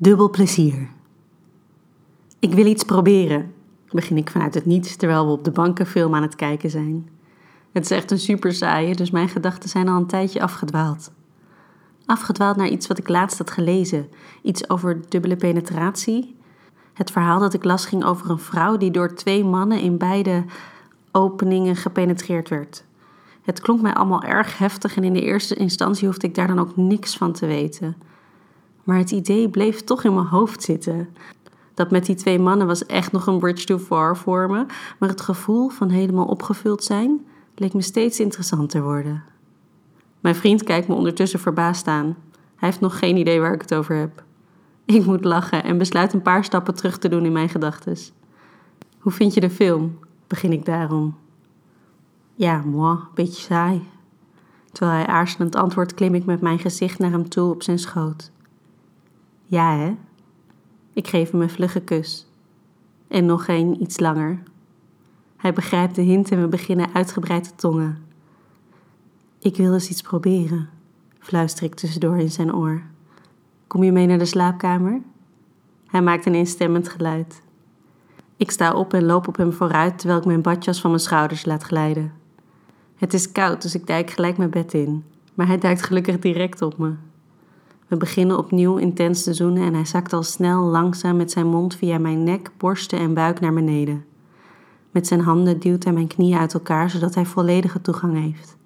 Dubbel plezier. Ik wil iets proberen, begin ik vanuit het niets terwijl we op de bank een film aan het kijken zijn. Het is echt een super saaie, dus mijn gedachten zijn al een tijdje afgedwaald. Afgedwaald naar iets wat ik laatst had gelezen, iets over dubbele penetratie. Het verhaal dat ik las ging over een vrouw die door twee mannen in beide openingen gepenetreerd werd. Het klonk mij allemaal erg heftig en in de eerste instantie hoefde ik daar dan ook niks van te weten. Maar het idee bleef toch in mijn hoofd zitten. Dat met die twee mannen was echt nog een bridge too far voor me, maar het gevoel van helemaal opgevuld zijn leek me steeds interessanter worden. Mijn vriend kijkt me ondertussen verbaasd aan. Hij heeft nog geen idee waar ik het over heb. Ik moet lachen en besluit een paar stappen terug te doen in mijn gedachten. Hoe vind je de film? begin ik daarom. Ja, moi, beetje saai. Terwijl hij aarzelend antwoordt, klim ik met mijn gezicht naar hem toe op zijn schoot. Ja, hè? Ik geef hem een vlugge kus. En nog een, iets langer. Hij begrijpt de hint en we beginnen uitgebreid tongen. Ik wil eens iets proberen, fluister ik tussendoor in zijn oor. Kom je mee naar de slaapkamer? Hij maakt een instemmend geluid. Ik sta op en loop op hem vooruit terwijl ik mijn badjas van mijn schouders laat glijden. Het is koud, dus ik duik gelijk mijn bed in, maar hij duikt gelukkig direct op me. We beginnen opnieuw intens te zoenen en hij zakt al snel langzaam met zijn mond via mijn nek, borsten en buik naar beneden. Met zijn handen duwt hij mijn knieën uit elkaar zodat hij volledige toegang heeft.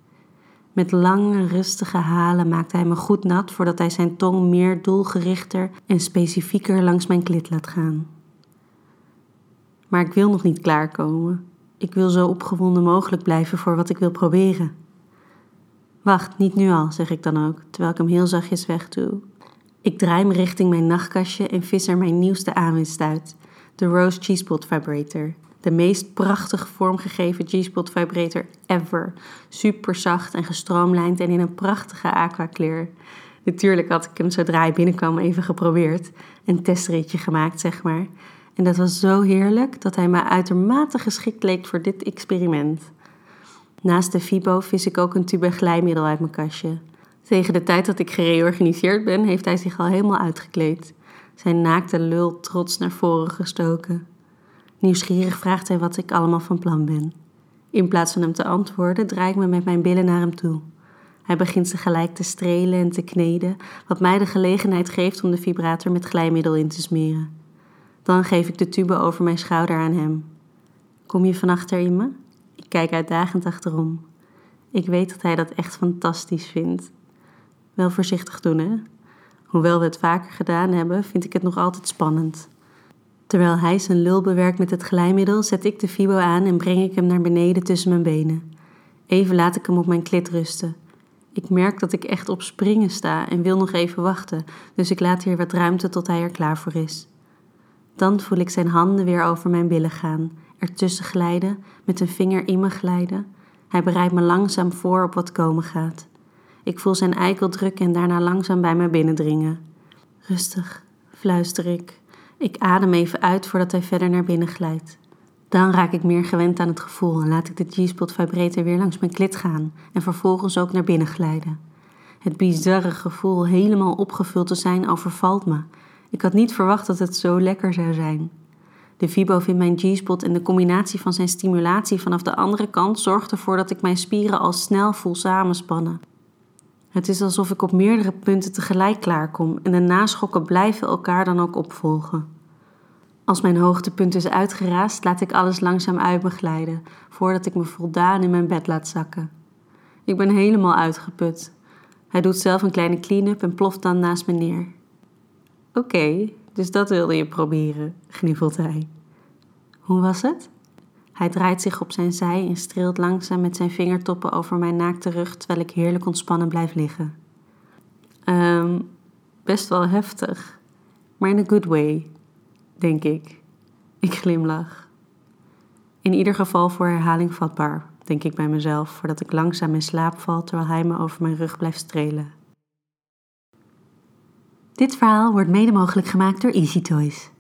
Met lange, rustige halen maakt hij me goed nat voordat hij zijn tong meer doelgerichter en specifieker langs mijn klit laat gaan. Maar ik wil nog niet klaarkomen. Ik wil zo opgewonden mogelijk blijven voor wat ik wil proberen. Wacht, niet nu al, zeg ik dan ook, terwijl ik hem heel zachtjes wegdoe. Ik draai me richting mijn nachtkastje en vis er mijn nieuwste aanwinst uit, de Rose Cheesepot Vibrator. De meest prachtig vormgegeven G-spot vibrator ever. Super zacht en gestroomlijnd en in een prachtige aquakleur. Natuurlijk had ik hem zodra hij binnenkwam even geprobeerd. Een testritje gemaakt, zeg maar. En dat was zo heerlijk dat hij me uitermate geschikt leek voor dit experiment. Naast de Fibo vis ik ook een tube glijmiddel uit mijn kastje. Tegen de tijd dat ik gereorganiseerd ben, heeft hij zich al helemaal uitgekleed. Zijn naakte lul trots naar voren gestoken. Nieuwsgierig vraagt hij wat ik allemaal van plan ben. In plaats van hem te antwoorden, draai ik me met mijn billen naar hem toe. Hij begint ze gelijk te strelen en te kneden, wat mij de gelegenheid geeft om de vibrator met glijmiddel in te smeren. Dan geef ik de tube over mijn schouder aan hem. Kom je van achter in me? Kijk uitdagend achterom. Ik weet dat hij dat echt fantastisch vindt. Wel voorzichtig doen, hè? Hoewel we het vaker gedaan hebben, vind ik het nog altijd spannend. Terwijl hij zijn lul bewerkt met het glijmiddel, zet ik de fibo aan en breng ik hem naar beneden tussen mijn benen. Even laat ik hem op mijn klit rusten. Ik merk dat ik echt op springen sta en wil nog even wachten, dus ik laat hier wat ruimte tot hij er klaar voor is. Dan voel ik zijn handen weer over mijn billen gaan, ertussen glijden, met een vinger in me glijden. Hij bereidt me langzaam voor op wat komen gaat. Ik voel zijn eikel drukken en daarna langzaam bij me binnendringen. Rustig, fluister ik. Ik adem even uit voordat hij verder naar binnen glijdt. Dan raak ik meer gewend aan het gevoel en laat ik de G-spot vibrator weer langs mijn klit gaan en vervolgens ook naar binnen glijden. Het bizarre gevoel helemaal opgevuld te zijn overvalt me. Ik had niet verwacht dat het zo lekker zou zijn. De Vibo vindt mijn G-spot en de combinatie van zijn stimulatie vanaf de andere kant zorgt ervoor dat ik mijn spieren al snel voel samenspannen. Het is alsof ik op meerdere punten tegelijk klaarkom en de naschokken blijven elkaar dan ook opvolgen. Als mijn hoogtepunt is uitgeraasd, laat ik alles langzaam uit me glijden, voordat ik me voldaan in mijn bed laat zakken. Ik ben helemaal uitgeput. Hij doet zelf een kleine clean-up en ploft dan naast me neer. Oké, dus dat wilde je proberen, gniffelt hij. Hoe was het? Hij draait zich op zijn zij en streelt langzaam met zijn vingertoppen over mijn naakte rug terwijl ik heerlijk ontspannen blijf liggen. Um, best wel heftig, maar in a good way, denk ik. Ik glimlach. In ieder geval voor herhaling vatbaar, denk ik bij mezelf, voordat ik langzaam in slaap val terwijl hij me over mijn rug blijft strelen. Dit verhaal wordt mede mogelijk gemaakt door Easy Toys.